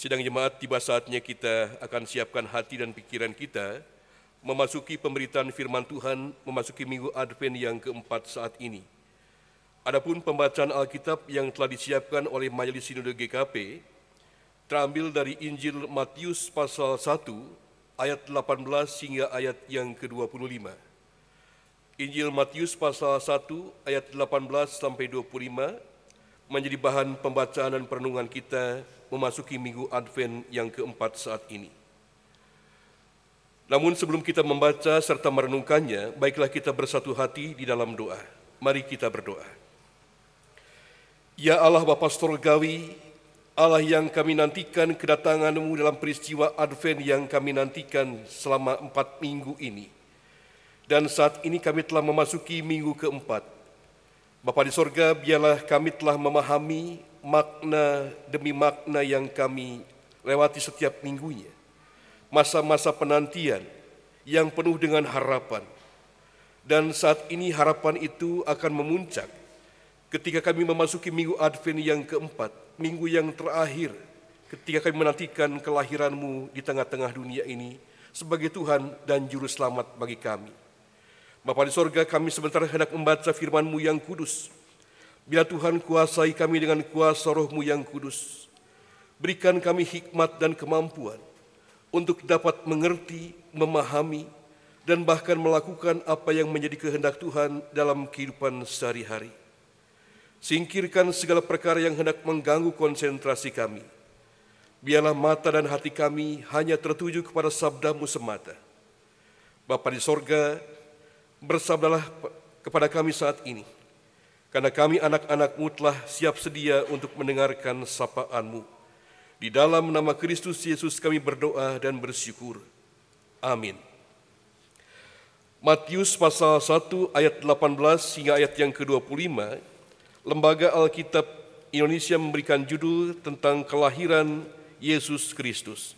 Sidang jemaat tiba saatnya kita akan siapkan hati dan pikiran kita memasuki pemberitaan firman Tuhan memasuki minggu Advent yang keempat saat ini. Adapun pembacaan Alkitab yang telah disiapkan oleh Majelis Sinode GKP terambil dari Injil Matius pasal 1 ayat 18 hingga ayat yang ke-25. Injil Matius pasal 1 ayat 18 sampai 25 menjadi bahan pembacaan dan perenungan kita memasuki minggu Advent yang keempat saat ini. Namun sebelum kita membaca serta merenungkannya, baiklah kita bersatu hati di dalam doa. Mari kita berdoa. Ya Allah Bapa Storgawi, Allah yang kami nantikan kedatanganmu dalam peristiwa Advent yang kami nantikan selama empat minggu ini. Dan saat ini kami telah memasuki minggu keempat. Bapa di sorga, biarlah kami telah memahami makna demi makna yang kami lewati setiap minggunya. Masa-masa penantian yang penuh dengan harapan. Dan saat ini harapan itu akan memuncak ketika kami memasuki minggu Advent yang keempat, minggu yang terakhir, ketika kami menantikan kelahiranmu di tengah-tengah dunia ini sebagai Tuhan dan Juru Selamat bagi kami. Bapa di sorga, kami sebentar hendak membaca firman-Mu yang kudus, Biar Tuhan kuasai kami dengan kuasa rohmu yang kudus. Berikan kami hikmat dan kemampuan untuk dapat mengerti, memahami, dan bahkan melakukan apa yang menjadi kehendak Tuhan dalam kehidupan sehari-hari. Singkirkan segala perkara yang hendak mengganggu konsentrasi kami. Biarlah mata dan hati kami hanya tertuju kepada sabdamu semata. Bapa di sorga, bersabdalah kepada kami saat ini karena kami anak-anakmu telah siap sedia untuk mendengarkan sapaanmu. Di dalam nama Kristus Yesus kami berdoa dan bersyukur. Amin. Matius pasal 1 ayat 18 hingga ayat yang ke-25, Lembaga Alkitab Indonesia memberikan judul tentang kelahiran Yesus Kristus.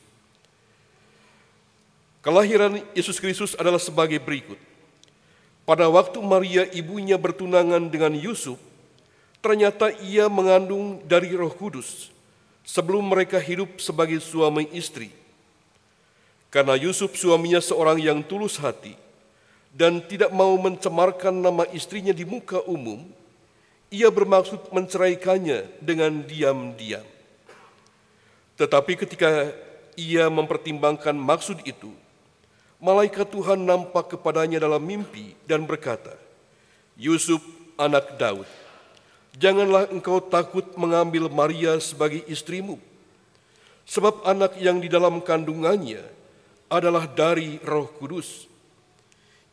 Kelahiran Yesus Kristus adalah sebagai berikut. Pada waktu Maria ibunya bertunangan dengan Yusuf, ternyata ia mengandung dari Roh Kudus sebelum mereka hidup sebagai suami istri. Karena Yusuf suaminya seorang yang tulus hati dan tidak mau mencemarkan nama istrinya di muka umum, ia bermaksud menceraikannya dengan diam-diam. Tetapi ketika ia mempertimbangkan maksud itu, malaikat Tuhan nampak kepadanya dalam mimpi dan berkata, Yusuf anak Daud, janganlah engkau takut mengambil Maria sebagai istrimu, sebab anak yang di dalam kandungannya adalah dari roh kudus.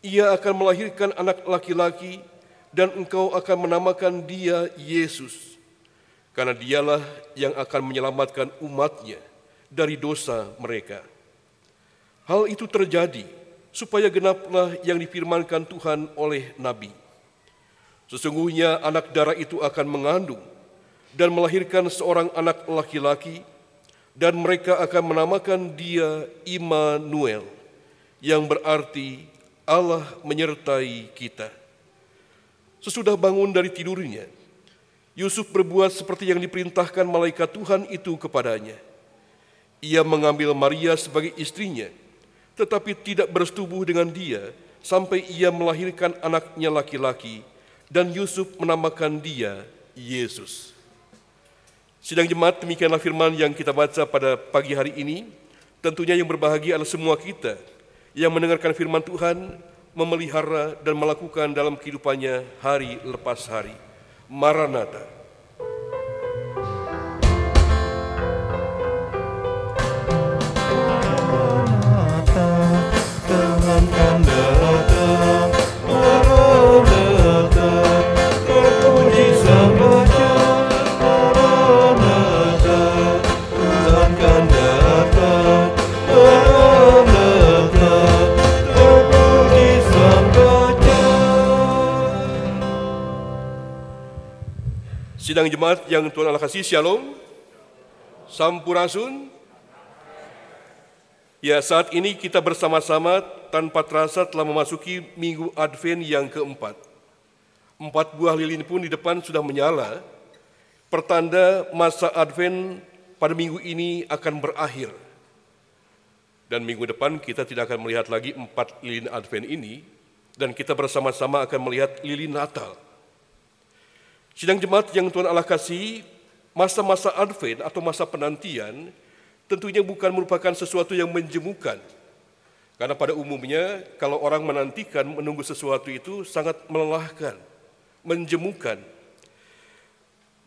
Ia akan melahirkan anak laki-laki dan engkau akan menamakan dia Yesus, karena dialah yang akan menyelamatkan umatnya dari dosa mereka. Hal itu terjadi supaya genaplah yang difirmankan Tuhan oleh Nabi. Sesungguhnya anak darah itu akan mengandung dan melahirkan seorang anak laki-laki dan mereka akan menamakan dia Immanuel yang berarti Allah menyertai kita. Sesudah bangun dari tidurnya, Yusuf berbuat seperti yang diperintahkan malaikat Tuhan itu kepadanya. Ia mengambil Maria sebagai istrinya tetapi tidak bersetubuh dengan dia sampai ia melahirkan anaknya laki-laki dan Yusuf menamakan dia Yesus. Sidang jemaat demikianlah firman yang kita baca pada pagi hari ini. Tentunya yang berbahagia adalah semua kita yang mendengarkan firman Tuhan, memelihara dan melakukan dalam kehidupannya hari lepas hari. Maranatha. Sidang jemaat yang Tuhan Allah kasih, Shalom. Sampurasun. Ya, saat ini kita bersama-sama tanpa terasa telah memasuki minggu Advent yang keempat. Empat buah lilin pun di depan sudah menyala, pertanda masa Advent pada minggu ini akan berakhir. Dan minggu depan kita tidak akan melihat lagi empat lilin Advent ini, dan kita bersama-sama akan melihat lilin Natal. Sidang jemaat yang Tuhan Allah kasih, masa-masa Advent atau masa penantian tentunya bukan merupakan sesuatu yang menjemukan. Karena pada umumnya kalau orang menantikan menunggu sesuatu itu sangat melelahkan, menjemukan.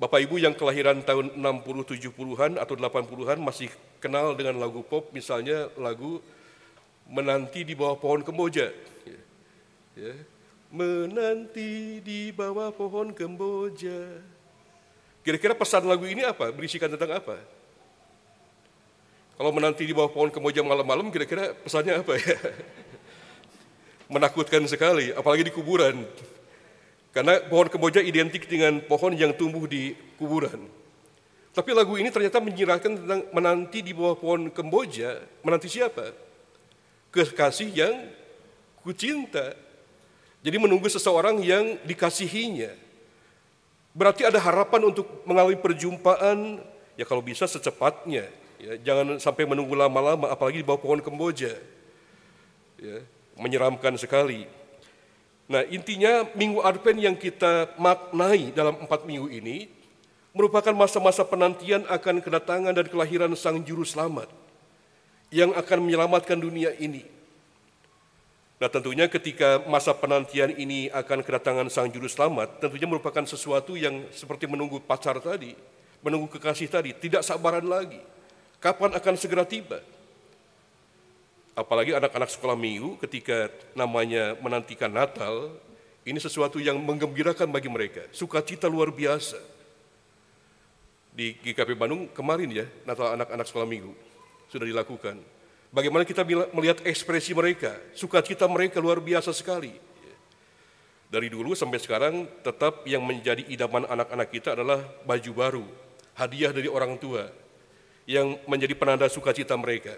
Bapak Ibu yang kelahiran tahun 60 70-an atau 80-an masih kenal dengan lagu pop misalnya lagu Menanti di bawah pohon kemboja. Ya. Menanti di bawah pohon kemboja. Kira-kira pesan lagu ini apa? Berisikan tentang apa? Kalau menanti di bawah pohon kemboja malam-malam, kira-kira pesannya apa ya? Menakutkan sekali, apalagi di kuburan. Karena pohon kemboja identik dengan pohon yang tumbuh di kuburan. Tapi lagu ini ternyata menyerahkan tentang menanti di bawah pohon kemboja, menanti siapa? Kekasih yang kucinta. Jadi menunggu seseorang yang dikasihinya. Berarti ada harapan untuk mengalami perjumpaan, ya kalau bisa secepatnya. Ya, jangan sampai menunggu lama-lama, apalagi di bawah pohon kemboja. Ya, menyeramkan sekali. Nah intinya minggu Advent yang kita maknai dalam empat minggu ini merupakan masa-masa penantian akan kedatangan dan kelahiran Sang Juru Selamat yang akan menyelamatkan dunia ini. Nah tentunya ketika masa penantian ini akan kedatangan Sang Juru Selamat, tentunya merupakan sesuatu yang seperti menunggu pacar tadi, menunggu kekasih tadi, tidak sabaran lagi. Kapan akan segera tiba? Apalagi anak-anak sekolah minggu ketika namanya menantikan Natal, ini sesuatu yang menggembirakan bagi mereka, sukacita luar biasa. Di GKP Bandung kemarin ya, Natal anak-anak sekolah minggu sudah dilakukan. Bagaimana kita melihat ekspresi mereka, sukacita mereka luar biasa sekali. Dari dulu sampai sekarang tetap yang menjadi idaman anak-anak kita adalah baju baru, hadiah dari orang tua yang menjadi penanda sukacita mereka.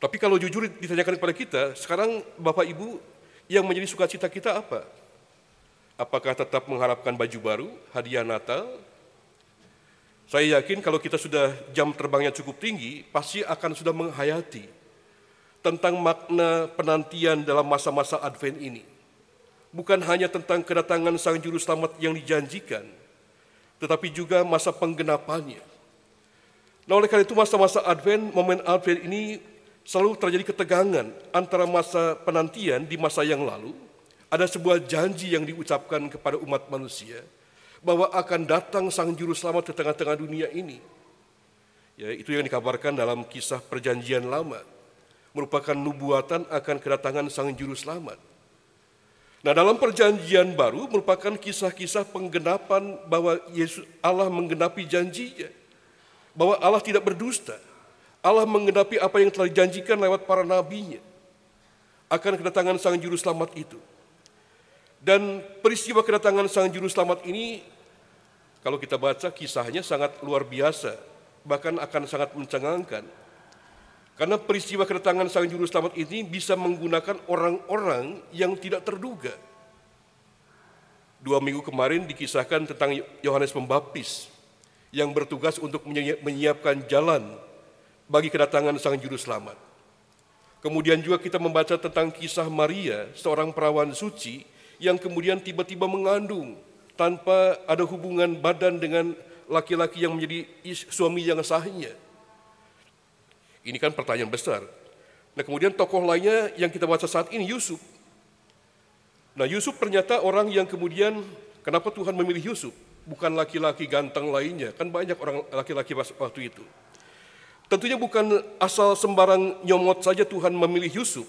Tapi kalau jujur ditanyakan kepada kita, sekarang Bapak Ibu yang menjadi sukacita kita apa? Apakah tetap mengharapkan baju baru, hadiah Natal, saya yakin kalau kita sudah jam terbangnya cukup tinggi, pasti akan sudah menghayati tentang makna penantian dalam masa-masa Advent ini. Bukan hanya tentang kedatangan Sang Juru Selamat yang dijanjikan, tetapi juga masa penggenapannya. Nah oleh karena itu masa-masa Advent, momen Advent ini selalu terjadi ketegangan antara masa penantian di masa yang lalu, ada sebuah janji yang diucapkan kepada umat manusia, bahwa akan datang sang juru selamat ke tengah-tengah dunia ini. Ya, itu yang dikabarkan dalam kisah perjanjian lama. Merupakan nubuatan akan kedatangan sang juru selamat. Nah dalam perjanjian baru merupakan kisah-kisah penggenapan bahwa Yesus Allah menggenapi janjinya. Bahwa Allah tidak berdusta. Allah menggenapi apa yang telah dijanjikan lewat para nabinya. Akan kedatangan sang juru selamat itu. Dan peristiwa kedatangan sang juru selamat ini kalau kita baca kisahnya sangat luar biasa, bahkan akan sangat mencengangkan. Karena peristiwa kedatangan sang juru selamat ini bisa menggunakan orang-orang yang tidak terduga. Dua minggu kemarin dikisahkan tentang Yohanes Pembaptis yang bertugas untuk menyiapkan jalan bagi kedatangan sang juru selamat. Kemudian juga kita membaca tentang kisah Maria, seorang perawan suci yang kemudian tiba-tiba mengandung tanpa ada hubungan badan dengan laki-laki yang menjadi suami yang sahnya. Ini kan pertanyaan besar. Nah kemudian tokoh lainnya yang kita baca saat ini Yusuf. Nah Yusuf ternyata orang yang kemudian kenapa Tuhan memilih Yusuf? Bukan laki-laki ganteng lainnya, kan banyak orang laki-laki waktu itu. Tentunya bukan asal sembarang nyomot saja Tuhan memilih Yusuf,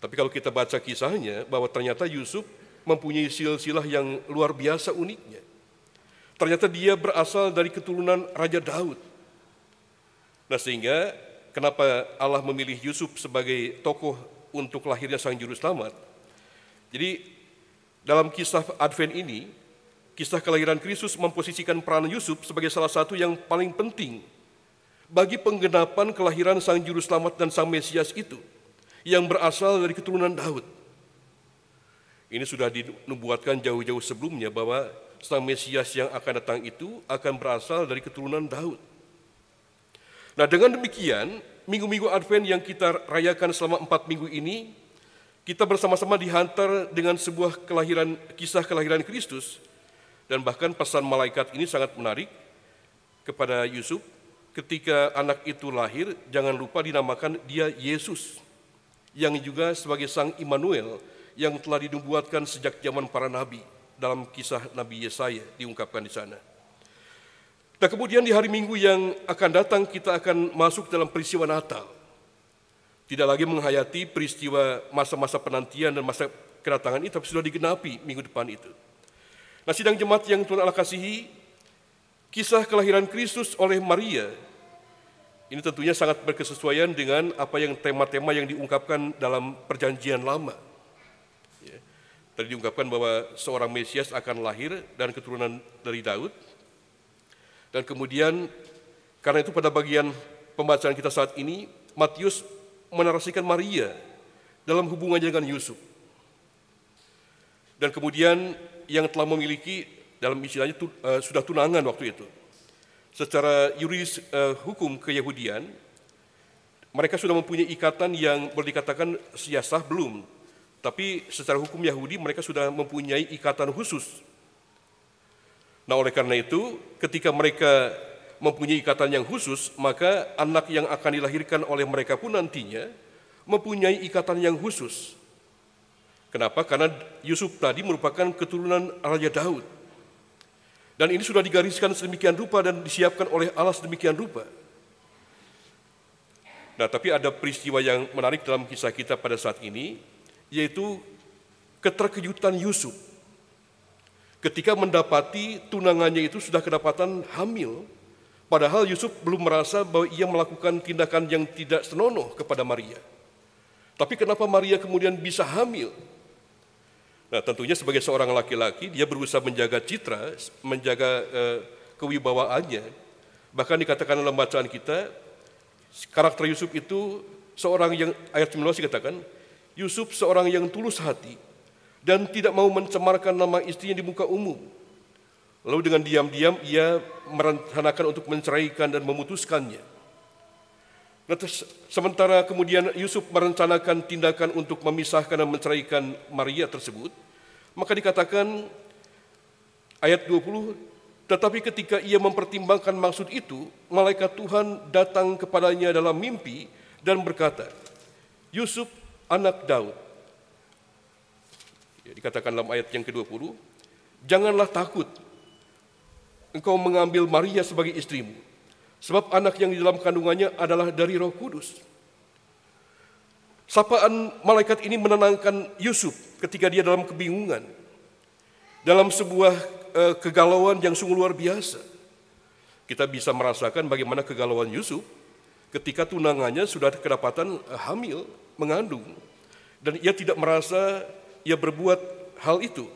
tapi kalau kita baca kisahnya bahwa ternyata Yusuf mempunyai silsilah yang luar biasa uniknya. Ternyata dia berasal dari keturunan Raja Daud. Nah sehingga kenapa Allah memilih Yusuf sebagai tokoh untuk lahirnya Sang Juru Selamat. Jadi dalam kisah Advent ini, kisah kelahiran Kristus memposisikan peran Yusuf sebagai salah satu yang paling penting bagi penggenapan kelahiran Sang Juru Selamat dan Sang Mesias itu yang berasal dari keturunan Daud. Ini sudah dinubuatkan jauh-jauh sebelumnya bahwa sang Mesias yang akan datang itu akan berasal dari keturunan Daud. Nah dengan demikian, minggu-minggu Advent yang kita rayakan selama empat minggu ini, kita bersama-sama dihantar dengan sebuah kelahiran, kisah kelahiran Kristus, dan bahkan pesan malaikat ini sangat menarik kepada Yusuf, ketika anak itu lahir, jangan lupa dinamakan dia Yesus, yang juga sebagai sang Immanuel, yang telah dinubuatkan sejak zaman para nabi dalam kisah Nabi Yesaya diungkapkan di sana. Dan kemudian di hari Minggu yang akan datang kita akan masuk dalam peristiwa Natal. Tidak lagi menghayati peristiwa masa-masa penantian dan masa kedatangan ini, tapi sudah digenapi minggu depan itu. Nah sidang jemaat yang Tuhan Allah kasihi, kisah kelahiran Kristus oleh Maria, ini tentunya sangat berkesesuaian dengan apa yang tema-tema yang diungkapkan dalam perjanjian lama. Ya. Tadi diungkapkan bahwa seorang Mesias akan lahir dan keturunan dari Daud, dan kemudian karena itu pada bagian pembacaan kita saat ini, Matius menarasikan Maria dalam hubungannya dengan Yusuf. Dan kemudian yang telah memiliki dalam istilahnya uh, sudah tunangan waktu itu. Secara yuris uh, hukum keyahudian, mereka sudah mempunyai ikatan yang boleh dikatakan siasah belum, tapi secara hukum Yahudi mereka sudah mempunyai ikatan khusus Nah, oleh karena itu, ketika mereka mempunyai ikatan yang khusus, maka anak yang akan dilahirkan oleh mereka pun nantinya mempunyai ikatan yang khusus. Kenapa? Karena Yusuf tadi merupakan keturunan Raja Daud. Dan ini sudah digariskan sedemikian rupa dan disiapkan oleh Allah sedemikian rupa. Nah, tapi ada peristiwa yang menarik dalam kisah kita pada saat ini, yaitu keterkejutan Yusuf ketika mendapati tunangannya itu sudah kedapatan hamil, padahal Yusuf belum merasa bahwa ia melakukan tindakan yang tidak senonoh kepada Maria. Tapi kenapa Maria kemudian bisa hamil? Nah, tentunya sebagai seorang laki-laki dia berusaha menjaga citra, menjaga uh, kewibawaannya. Bahkan dikatakan dalam bacaan kita, karakter Yusuf itu seorang yang ayat 19 dikatakan, Yusuf seorang yang tulus hati, dan tidak mau mencemarkan nama istrinya di muka umum. Lalu dengan diam-diam ia merencanakan untuk menceraikan dan memutuskannya. Nah, sementara kemudian Yusuf merencanakan tindakan untuk memisahkan dan menceraikan Maria tersebut, maka dikatakan ayat 20, tetapi ketika ia mempertimbangkan maksud itu, malaikat Tuhan datang kepadanya dalam mimpi dan berkata, Yusuf anak Daud, Ya, dikatakan dalam ayat yang ke-20, janganlah takut engkau mengambil Maria sebagai istrimu, sebab anak yang di dalam kandungannya adalah dari Roh Kudus. Sapaan malaikat ini menenangkan Yusuf ketika dia dalam kebingungan, dalam sebuah uh, kegalauan yang sungguh luar biasa. Kita bisa merasakan bagaimana kegalauan Yusuf ketika tunangannya sudah kedapatan uh, hamil, mengandung, dan ia tidak merasa ia berbuat hal itu.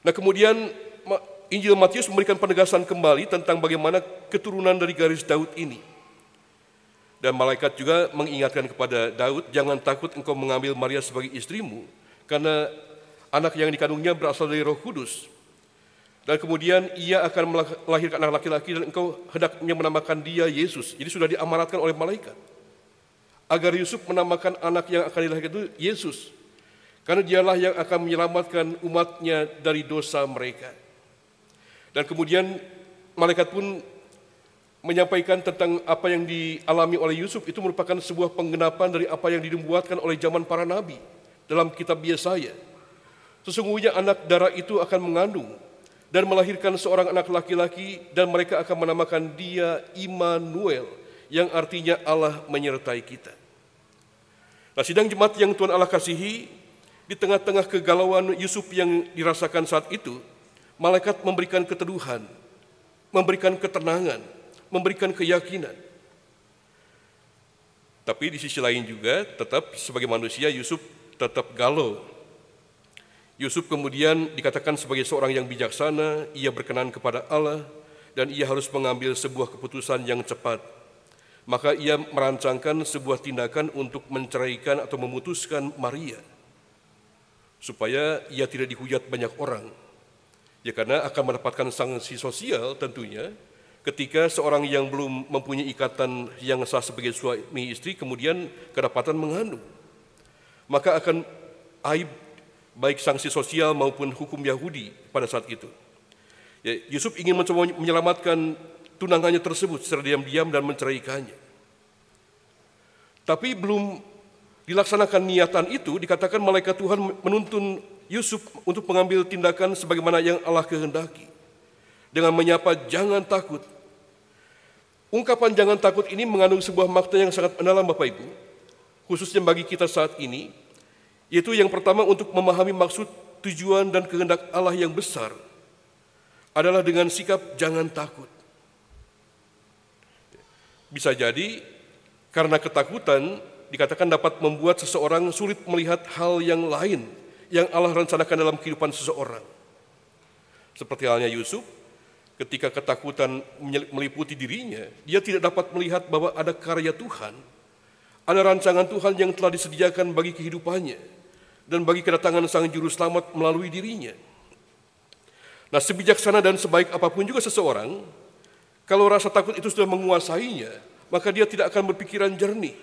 Nah kemudian Injil Matius memberikan penegasan kembali tentang bagaimana keturunan dari garis Daud ini. Dan malaikat juga mengingatkan kepada Daud, jangan takut engkau mengambil Maria sebagai istrimu, karena anak yang dikandungnya berasal dari roh kudus. Dan kemudian ia akan melahirkan anak laki-laki dan engkau hendaknya menamakan dia Yesus. Jadi sudah diamanatkan oleh malaikat. Agar Yusuf menamakan anak yang akan dilahirkan itu Yesus. Karena dialah yang akan menyelamatkan umatnya dari dosa mereka. Dan kemudian malaikat pun menyampaikan tentang apa yang dialami oleh Yusuf itu merupakan sebuah penggenapan dari apa yang dibuatkan oleh zaman para nabi dalam kitab Yesaya. Sesungguhnya anak darah itu akan mengandung dan melahirkan seorang anak laki-laki dan mereka akan menamakan dia Immanuel yang artinya Allah menyertai kita. Nah, sidang jemaat yang Tuhan Allah kasihi, di tengah-tengah kegalauan Yusuf yang dirasakan saat itu, malaikat memberikan keteduhan, memberikan ketenangan, memberikan keyakinan. Tapi di sisi lain juga tetap sebagai manusia Yusuf tetap galau. Yusuf kemudian dikatakan sebagai seorang yang bijaksana, ia berkenan kepada Allah dan ia harus mengambil sebuah keputusan yang cepat. Maka ia merancangkan sebuah tindakan untuk menceraikan atau memutuskan Maria supaya ia tidak dihujat banyak orang. Ya karena akan mendapatkan sanksi sosial tentunya ketika seorang yang belum mempunyai ikatan yang sah sebagai suami istri kemudian kedapatan mengandung. Maka akan aib baik sanksi sosial maupun hukum Yahudi pada saat itu. Ya, Yusuf ingin mencoba menyelamatkan tunangannya tersebut secara diam-diam dan menceraikannya. Tapi belum dilaksanakan niatan itu, dikatakan malaikat Tuhan menuntun Yusuf untuk mengambil tindakan sebagaimana yang Allah kehendaki. Dengan menyapa jangan takut. Ungkapan jangan takut ini mengandung sebuah makna yang sangat mendalam Bapak Ibu. Khususnya bagi kita saat ini. Yaitu yang pertama untuk memahami maksud tujuan dan kehendak Allah yang besar. Adalah dengan sikap jangan takut. Bisa jadi karena ketakutan dikatakan dapat membuat seseorang sulit melihat hal yang lain yang Allah rencanakan dalam kehidupan seseorang. Seperti halnya Yusuf, ketika ketakutan meliputi dirinya, dia tidak dapat melihat bahwa ada karya Tuhan, ada rancangan Tuhan yang telah disediakan bagi kehidupannya dan bagi kedatangan Sang Juru Selamat melalui dirinya. Nah, sebijaksana dan sebaik apa pun juga seseorang, kalau rasa takut itu sudah menguasainya, maka dia tidak akan berpikiran jernih,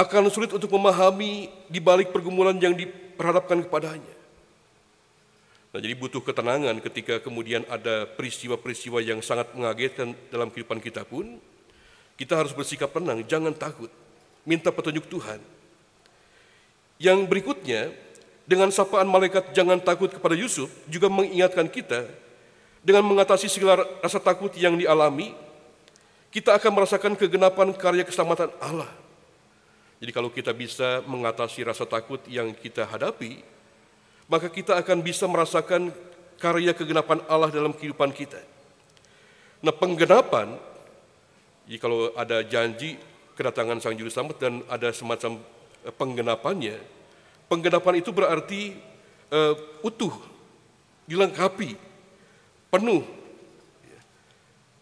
akan sulit untuk memahami di balik pergumulan yang diperhadapkan kepadanya. Nah, jadi butuh ketenangan ketika kemudian ada peristiwa-peristiwa yang sangat mengagetkan dalam kehidupan kita pun, kita harus bersikap tenang, jangan takut, minta petunjuk Tuhan. Yang berikutnya, dengan sapaan malaikat jangan takut kepada Yusuf juga mengingatkan kita dengan mengatasi segala rasa takut yang dialami, kita akan merasakan kegenapan karya keselamatan Allah. Jadi kalau kita bisa mengatasi rasa takut yang kita hadapi, maka kita akan bisa merasakan karya kegenapan Allah dalam kehidupan kita. Nah penggenapan, jadi kalau ada janji kedatangan Sang Juru Selamat dan ada semacam eh, penggenapannya, penggenapan itu berarti uh, utuh, dilengkapi, penuh.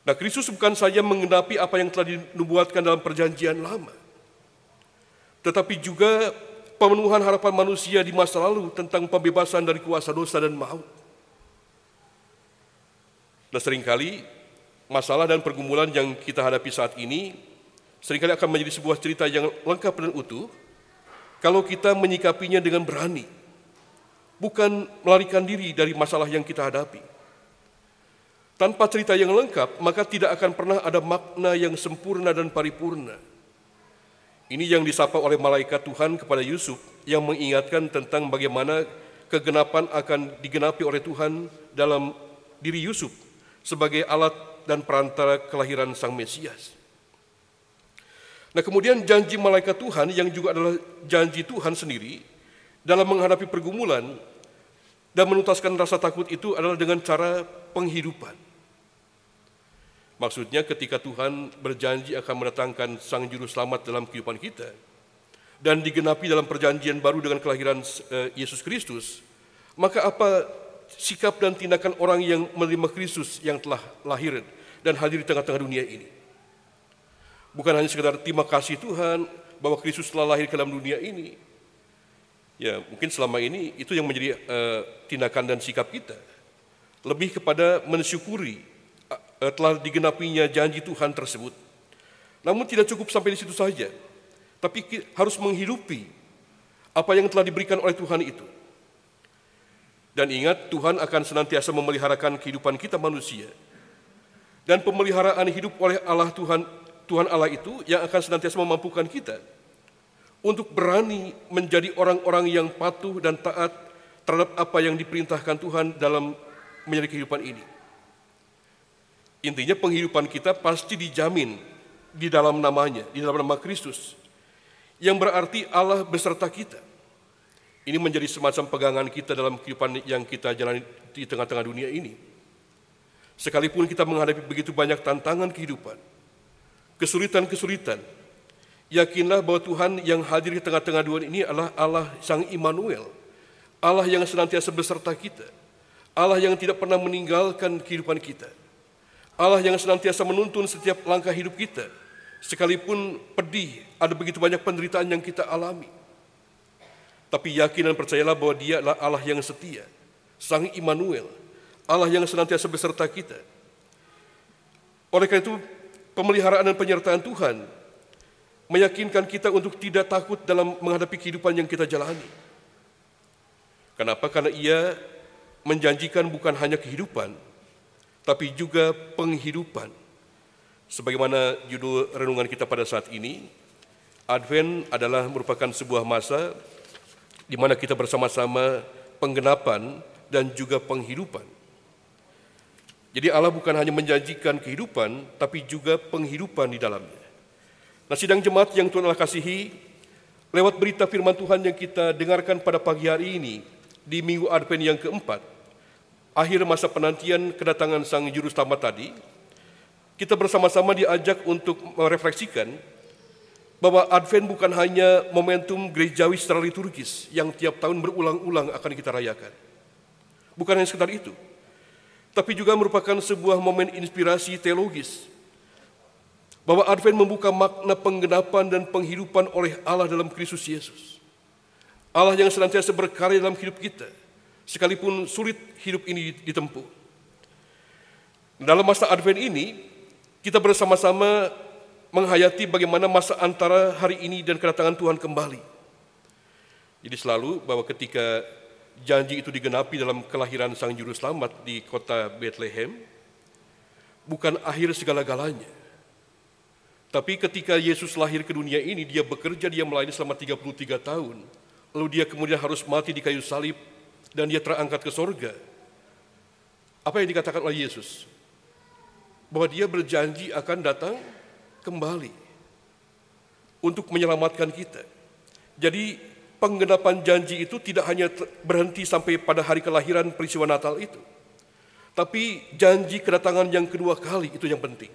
Nah Kristus bukan saja menggenapi apa yang telah dinubuatkan dalam perjanjian lama, tetapi juga pemenuhan harapan manusia di masa lalu tentang pembebasan dari kuasa dosa dan maut. Dan sering kali masalah dan pergumulan yang kita hadapi saat ini sering kali akan menjadi sebuah cerita yang lengkap dan utuh kalau kita menyikapinya dengan berani, bukan melarikan diri dari masalah yang kita hadapi. Tanpa cerita yang lengkap, maka tidak akan pernah ada makna yang sempurna dan paripurna ini yang disapa oleh malaikat Tuhan kepada Yusuf yang mengingatkan tentang bagaimana kegenapan akan digenapi oleh Tuhan dalam diri Yusuf sebagai alat dan perantara kelahiran Sang Mesias. Nah kemudian janji malaikat Tuhan yang juga adalah janji Tuhan sendiri dalam menghadapi pergumulan dan menuntaskan rasa takut itu adalah dengan cara penghidupan. Maksudnya ketika Tuhan berjanji akan mendatangkan Sang Juru Selamat dalam kehidupan kita dan digenapi dalam perjanjian baru dengan kelahiran eh, Yesus Kristus, maka apa sikap dan tindakan orang yang menerima Kristus yang telah lahir dan hadir di tengah-tengah dunia ini? Bukan hanya sekedar terima kasih Tuhan bahwa Kristus telah lahir ke dalam dunia ini. Ya, mungkin selama ini itu yang menjadi uh, tindakan dan sikap kita. Lebih kepada mensyukuri telah digenapinya janji Tuhan tersebut. Namun tidak cukup sampai di situ saja, tapi harus menghidupi apa yang telah diberikan oleh Tuhan itu. Dan ingat, Tuhan akan senantiasa memeliharakan kehidupan kita manusia. Dan pemeliharaan hidup oleh Allah Tuhan, Tuhan Allah itu yang akan senantiasa memampukan kita untuk berani menjadi orang-orang yang patuh dan taat terhadap apa yang diperintahkan Tuhan dalam menjadi kehidupan ini. Intinya penghidupan kita pasti dijamin di dalam namanya, di dalam nama Kristus. Yang berarti Allah beserta kita. Ini menjadi semacam pegangan kita dalam kehidupan yang kita jalani di tengah-tengah dunia ini. Sekalipun kita menghadapi begitu banyak tantangan kehidupan, kesulitan-kesulitan, yakinlah bahwa Tuhan yang hadir di tengah-tengah dunia ini adalah Allah Sang Immanuel, Allah yang senantiasa beserta kita, Allah yang tidak pernah meninggalkan kehidupan kita. Allah yang senantiasa menuntun setiap langkah hidup kita. Sekalipun pedih, ada begitu banyak penderitaan yang kita alami. Tapi yakin dan percayalah bahwa dia adalah Allah yang setia. Sang Immanuel, Allah yang senantiasa beserta kita. Oleh karena itu, pemeliharaan dan penyertaan Tuhan meyakinkan kita untuk tidak takut dalam menghadapi kehidupan yang kita jalani. Kenapa? Karena ia menjanjikan bukan hanya kehidupan, tapi juga penghidupan. Sebagaimana judul renungan kita pada saat ini, Advent adalah merupakan sebuah masa di mana kita bersama-sama penggenapan dan juga penghidupan. Jadi Allah bukan hanya menjanjikan kehidupan, tapi juga penghidupan di dalamnya. Nah sidang jemaat yang Tuhan Allah kasihi, lewat berita firman Tuhan yang kita dengarkan pada pagi hari ini, di minggu Advent yang keempat, akhir masa penantian kedatangan Sang Juru Selamat tadi, kita bersama-sama diajak untuk merefleksikan bahwa Advent bukan hanya momentum gerejawi secara liturgis yang tiap tahun berulang-ulang akan kita rayakan. Bukan hanya sekedar itu, tapi juga merupakan sebuah momen inspirasi teologis bahwa Advent membuka makna penggenapan dan penghidupan oleh Allah dalam Kristus Yesus. Allah yang senantiasa berkarya dalam hidup kita, sekalipun sulit hidup ini ditempuh. Dalam masa Advent ini, kita bersama-sama menghayati bagaimana masa antara hari ini dan kedatangan Tuhan kembali. Jadi selalu bahwa ketika janji itu digenapi dalam kelahiran Sang Juru Selamat di kota Bethlehem, bukan akhir segala-galanya. Tapi ketika Yesus lahir ke dunia ini, dia bekerja, dia melayani selama 33 tahun. Lalu dia kemudian harus mati di kayu salib dan dia terangkat ke sorga. Apa yang dikatakan oleh Yesus? Bahwa dia berjanji akan datang kembali untuk menyelamatkan kita. Jadi penggenapan janji itu tidak hanya berhenti sampai pada hari kelahiran peristiwa Natal itu. Tapi janji kedatangan yang kedua kali itu yang penting.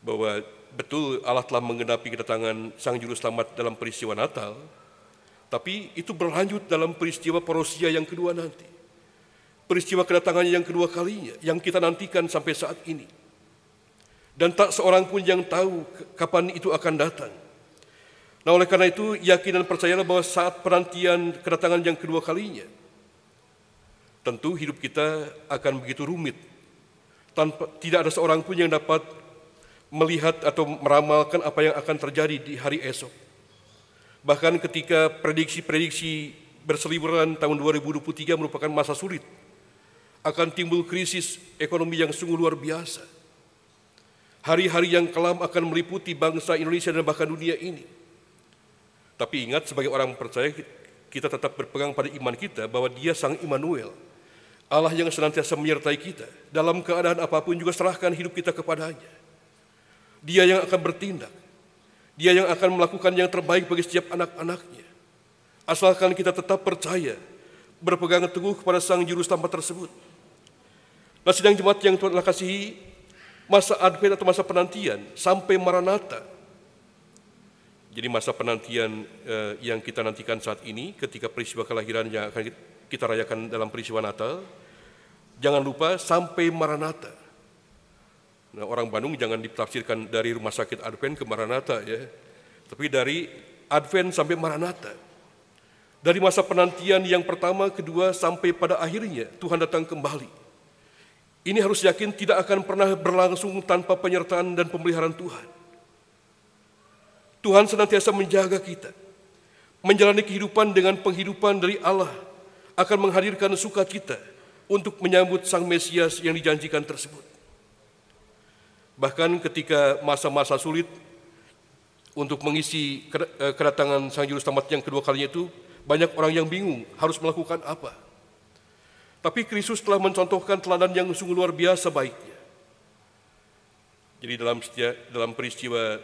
Bahwa betul Allah telah menggenapi kedatangan Sang Juru Selamat dalam peristiwa Natal, tapi itu berlanjut dalam peristiwa Porosia yang kedua nanti. Peristiwa kedatangannya yang kedua kalinya, yang kita nantikan sampai saat ini. Dan tak seorang pun yang tahu kapan itu akan datang. Nah oleh karena itu yakin dan percayalah bahwa saat penantian kedatangan yang kedua kalinya, tentu hidup kita akan begitu rumit. Tanpa, tidak ada seorang pun yang dapat melihat atau meramalkan apa yang akan terjadi di hari esok. Bahkan ketika prediksi-prediksi berseliweran tahun 2023 merupakan masa sulit, akan timbul krisis ekonomi yang sungguh luar biasa. Hari-hari yang kelam akan meliputi bangsa Indonesia dan bahkan dunia ini. Tapi ingat sebagai orang percaya kita tetap berpegang pada iman kita bahwa dia Sang Immanuel. Allah yang senantiasa menyertai kita. Dalam keadaan apa pun juga serahkan hidup kita kepadanya. Dia yang akan bertindak. Dia yang akan melakukan yang terbaik bagi setiap anak-anaknya. Asalkan kita tetap percaya, berpegang teguh kepada Sang Juru Selamat tersebut. Nah sidang jemaat yang Tuhan kasihi, masa Advent atau masa penantian sampai Maranatha jadi masa penantian eh, yang kita nantikan saat ini ketika peristiwa kelahiran yang akan kita rayakan dalam peristiwa Natal, jangan lupa sampai Maranatha. Nah, orang Bandung jangan ditafsirkan dari rumah sakit Advent ke Maranatha ya, tapi dari Advent sampai Maranatha. Dari masa penantian yang pertama, kedua, sampai pada akhirnya Tuhan datang kembali. Ini harus yakin tidak akan pernah berlangsung tanpa penyertaan dan pemeliharaan Tuhan. Tuhan senantiasa menjaga kita. Menjalani kehidupan dengan penghidupan dari Allah akan menghadirkan sukacita untuk menyambut Sang Mesias yang dijanjikan tersebut. Bahkan ketika masa-masa sulit untuk mengisi eh, kedatangan Sang Juru Selamat yang kedua kalinya itu, banyak orang yang bingung harus melakukan apa. Tapi Kristus telah mencontohkan teladan yang sungguh luar biasa baiknya. Jadi dalam setiap, dalam peristiwa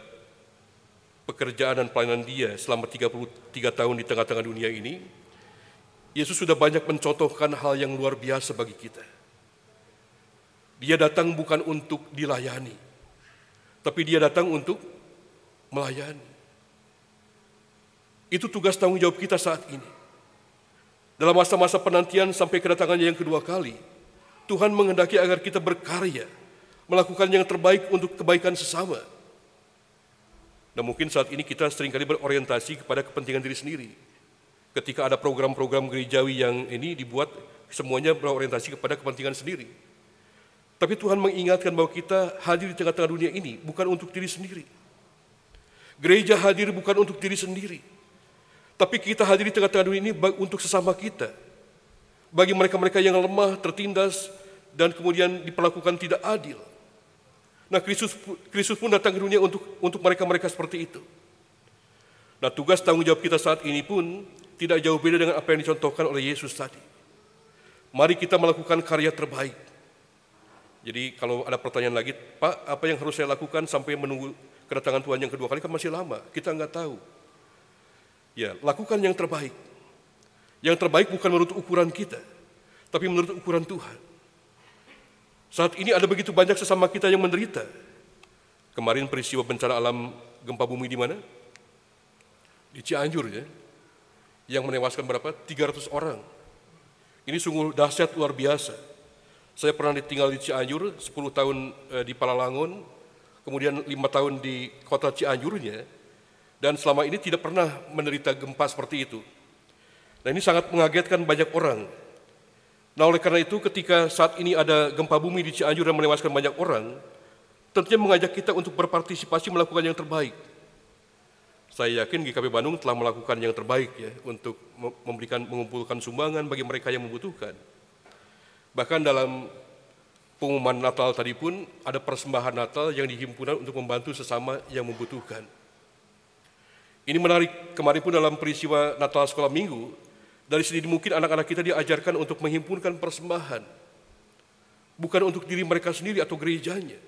pekerjaan dan pelayanan dia selama 33 tahun di tengah-tengah dunia ini, Yesus sudah banyak mencontohkan hal yang luar biasa bagi kita. Dia datang bukan untuk dilayani, tapi dia datang untuk melayani. Itu tugas tanggung jawab kita saat ini. Dalam masa-masa penantian sampai kedatangannya yang kedua kali, Tuhan menghendaki agar kita berkarya, melakukan yang terbaik untuk kebaikan sesama, dan mungkin saat ini kita sering kali berorientasi kepada kepentingan diri sendiri. Ketika ada program-program gerejawi yang ini dibuat, semuanya berorientasi kepada kepentingan sendiri. Tapi Tuhan mengingatkan bahwa kita hadir di tengah-tengah dunia ini bukan untuk diri sendiri. Gereja hadir bukan untuk diri sendiri. Tapi kita hadir di tengah-tengah dunia ini untuk sesama kita. Bagi mereka-mereka yang lemah, tertindas, dan kemudian diperlakukan tidak adil. Nah, Kristus, Kristus pun datang ke dunia untuk untuk mereka-mereka seperti itu. Nah, tugas tanggung jawab kita saat ini pun tidak jauh beda dengan apa yang dicontohkan oleh Yesus tadi. Mari kita melakukan karya terbaik. Jadi kalau ada pertanyaan lagi, Pak, apa yang harus saya lakukan sampai menunggu kedatangan Tuhan yang kedua kali kan masih lama, kita nggak tahu. Ya, lakukan yang terbaik. Yang terbaik bukan menurut ukuran kita, tapi menurut ukuran Tuhan. Saat ini ada begitu banyak sesama kita yang menderita. Kemarin peristiwa bencana alam gempa bumi di mana? Di Cianjur ya. Yang menewaskan berapa? 300 orang. Ini sungguh dahsyat luar biasa. Saya pernah ditinggal di Cianjur 10 tahun eh, di Palalangun, kemudian lima tahun di kota Cianjurnya, dan selama ini tidak pernah menderita gempa seperti itu. Nah ini sangat mengagetkan banyak orang. Nah oleh karena itu ketika saat ini ada gempa bumi di Cianjur yang menewaskan banyak orang, tentunya mengajak kita untuk berpartisipasi melakukan yang terbaik. Saya yakin GKP Bandung telah melakukan yang terbaik ya untuk memberikan mengumpulkan sumbangan bagi mereka yang membutuhkan. Bahkan dalam pengumuman Natal tadi pun ada persembahan Natal yang dihimpunan untuk membantu sesama yang membutuhkan. Ini menarik, kemarin pun dalam peristiwa Natal sekolah minggu, dari sini mungkin anak-anak kita diajarkan untuk menghimpunkan persembahan. Bukan untuk diri mereka sendiri atau gerejanya,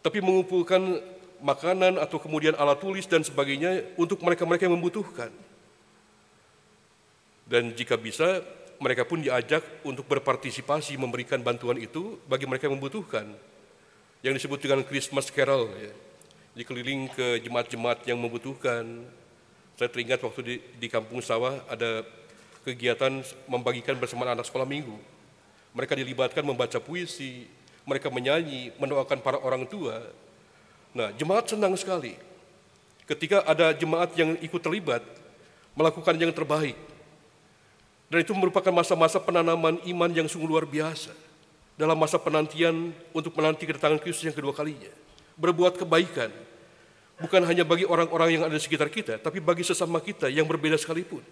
tapi mengumpulkan makanan atau kemudian alat tulis dan sebagainya untuk mereka-mereka yang membutuhkan. Dan jika bisa, mereka pun diajak untuk berpartisipasi memberikan bantuan itu bagi mereka yang membutuhkan. Yang disebut dengan Christmas Carol, ya. dikeliling ke jemaat-jemaat yang membutuhkan. Saya teringat waktu di, di kampung sawah ada kegiatan membagikan bersama anak sekolah minggu. Mereka dilibatkan membaca puisi, mereka menyanyi, mendoakan para orang tua. Nah, jemaat senang sekali ketika ada jemaat yang ikut terlibat melakukan yang terbaik dan itu merupakan masa-masa penanaman iman yang sungguh luar biasa dalam masa penantian untuk menanti kedatangan Kristus yang kedua kalinya. Berbuat kebaikan bukan hanya bagi orang-orang yang ada di sekitar kita, tapi bagi sesama kita yang berbeda sekalipun.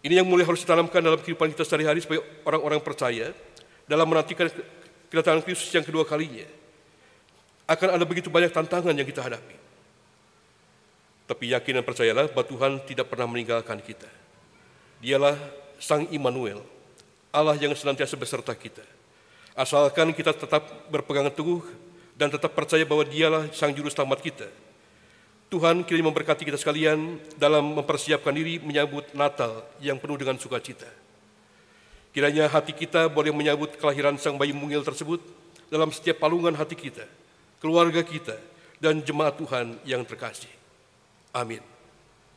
Ini yang mulai harus ditanamkan dalam kehidupan kita sehari-hari sebagai orang-orang percaya dalam menantikan kedatangan Kristus yang kedua kalinya. Akan ada begitu banyak tantangan yang kita hadapi. Tapi yakin dan percayalah bahwa Tuhan tidak pernah meninggalkan kita. Dialah Sang Immanuel, Allah yang senantiasa beserta kita. Asalkan kita tetap berpegang teguh dan tetap percaya bahwa dialah Sang Juru Selamat kita. Tuhan kini memberkati kita sekalian dalam mempersiapkan diri menyambut Natal yang penuh dengan sukacita. Kiranya hati kita boleh menyambut kelahiran Sang Bayi Mungil tersebut dalam setiap palungan hati kita, keluarga kita, dan jemaat Tuhan yang terkasih. Amin.